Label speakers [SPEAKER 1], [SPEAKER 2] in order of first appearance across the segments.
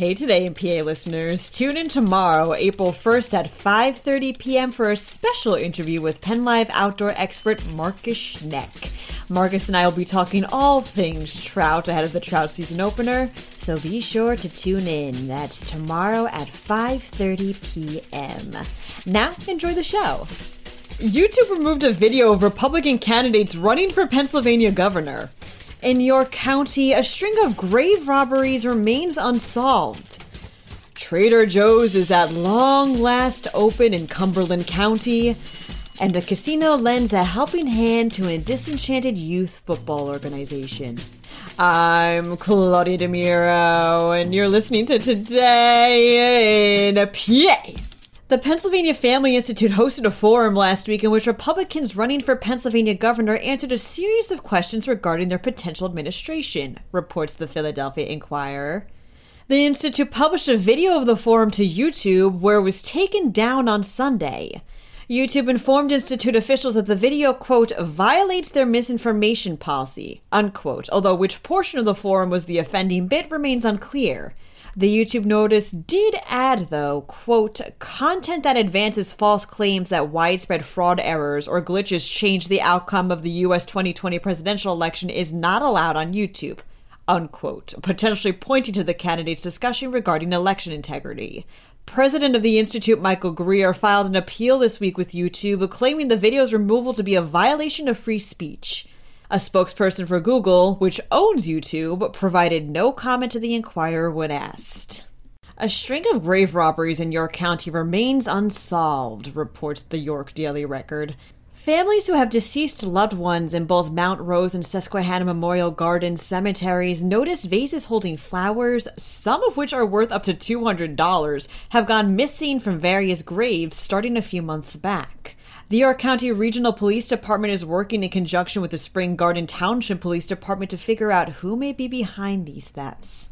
[SPEAKER 1] Hey Today PA listeners, tune in tomorrow, April 1st at 5.30 p.m. for a special interview with Penn Live outdoor expert Marcus Schneck. Marcus and I will be talking all things trout ahead of the trout season opener, so be sure to tune in. That's tomorrow at 5.30 p.m. Now, enjoy the show. YouTube removed a video of Republican candidates running for Pennsylvania governor. In York County, a string of grave robberies remains unsolved. Trader Joe's is at long last open in Cumberland County, and a casino lends a helping hand to a disenchanted youth football organization. I'm Claudia DeMiro, and you're listening to Today in PA. The Pennsylvania Family Institute hosted a forum last week in which Republicans running for Pennsylvania governor answered a series of questions regarding their potential administration, reports the Philadelphia Inquirer. The Institute published a video of the forum to YouTube where it was taken down on Sunday. YouTube informed Institute officials that the video, quote, violates their misinformation policy, unquote, although which portion of the forum was the offending bit remains unclear. The YouTube notice did add, though, quote, content that advances false claims that widespread fraud errors or glitches change the outcome of the US 2020 presidential election is not allowed on YouTube, unquote, potentially pointing to the candidate's discussion regarding election integrity. President of the Institute, Michael Greer, filed an appeal this week with YouTube, claiming the video's removal to be a violation of free speech. A spokesperson for Google, which owns YouTube, provided no comment to the Inquirer when asked. A string of grave robberies in York County remains unsolved, reports the York Daily Record. Families who have deceased loved ones in both Mount Rose and Susquehanna Memorial Garden cemeteries noticed vases holding flowers, some of which are worth up to $200, have gone missing from various graves starting a few months back. The York County Regional Police Department is working in conjunction with the Spring Garden Township Police Department to figure out who may be behind these thefts.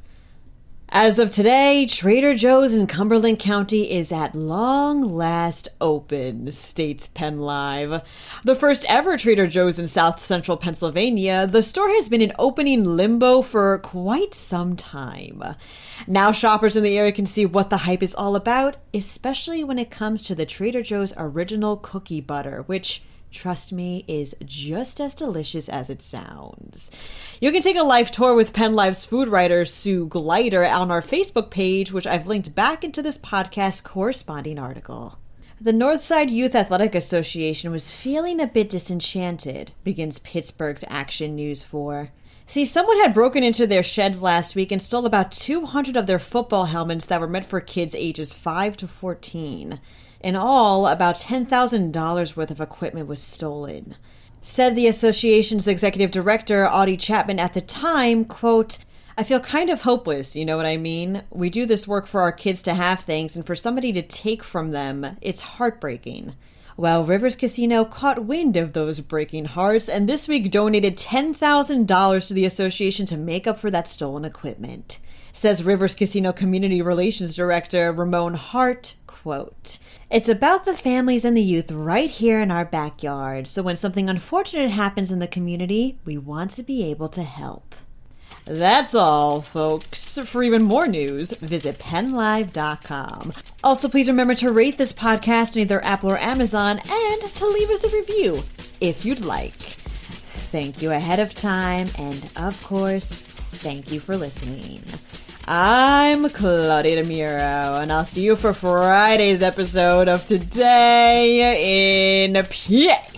[SPEAKER 1] As of today, Trader Joe's in Cumberland County is at long last open, states Penn Live. The first ever Trader Joe's in south central Pennsylvania, the store has been in opening limbo for quite some time. Now, shoppers in the area can see what the hype is all about, especially when it comes to the Trader Joe's original cookie butter, which trust me, is just as delicious as it sounds. You can take a live tour with Penn Live's food writer Sue Gleiter on our Facebook page, which I've linked back into this podcast corresponding article. The Northside Youth Athletic Association was feeling a bit disenchanted, begins Pittsburgh's Action News 4. See, someone had broken into their sheds last week and stole about 200 of their football helmets that were meant for kids ages 5 to 14. In all, about $10,000 worth of equipment was stolen. Said the association's executive director, Audie Chapman, at the time, quote, I feel kind of hopeless, you know what I mean? We do this work for our kids to have things, and for somebody to take from them, it's heartbreaking. Well, Rivers Casino caught wind of those breaking hearts and this week donated $10,000 to the association to make up for that stolen equipment. Says Rivers Casino Community Relations Director Ramon Hart, quote, It's about the families and the youth right here in our backyard, so when something unfortunate happens in the community, we want to be able to help. That's all, folks. For even more news, visit pennlive.com. Also, please remember to rate this podcast on either Apple or Amazon and to leave us a review if you'd like. Thank you ahead of time, and of course, thank you for listening. I'm Claudia DeMiro, and I'll see you for Friday's episode of Today in PA.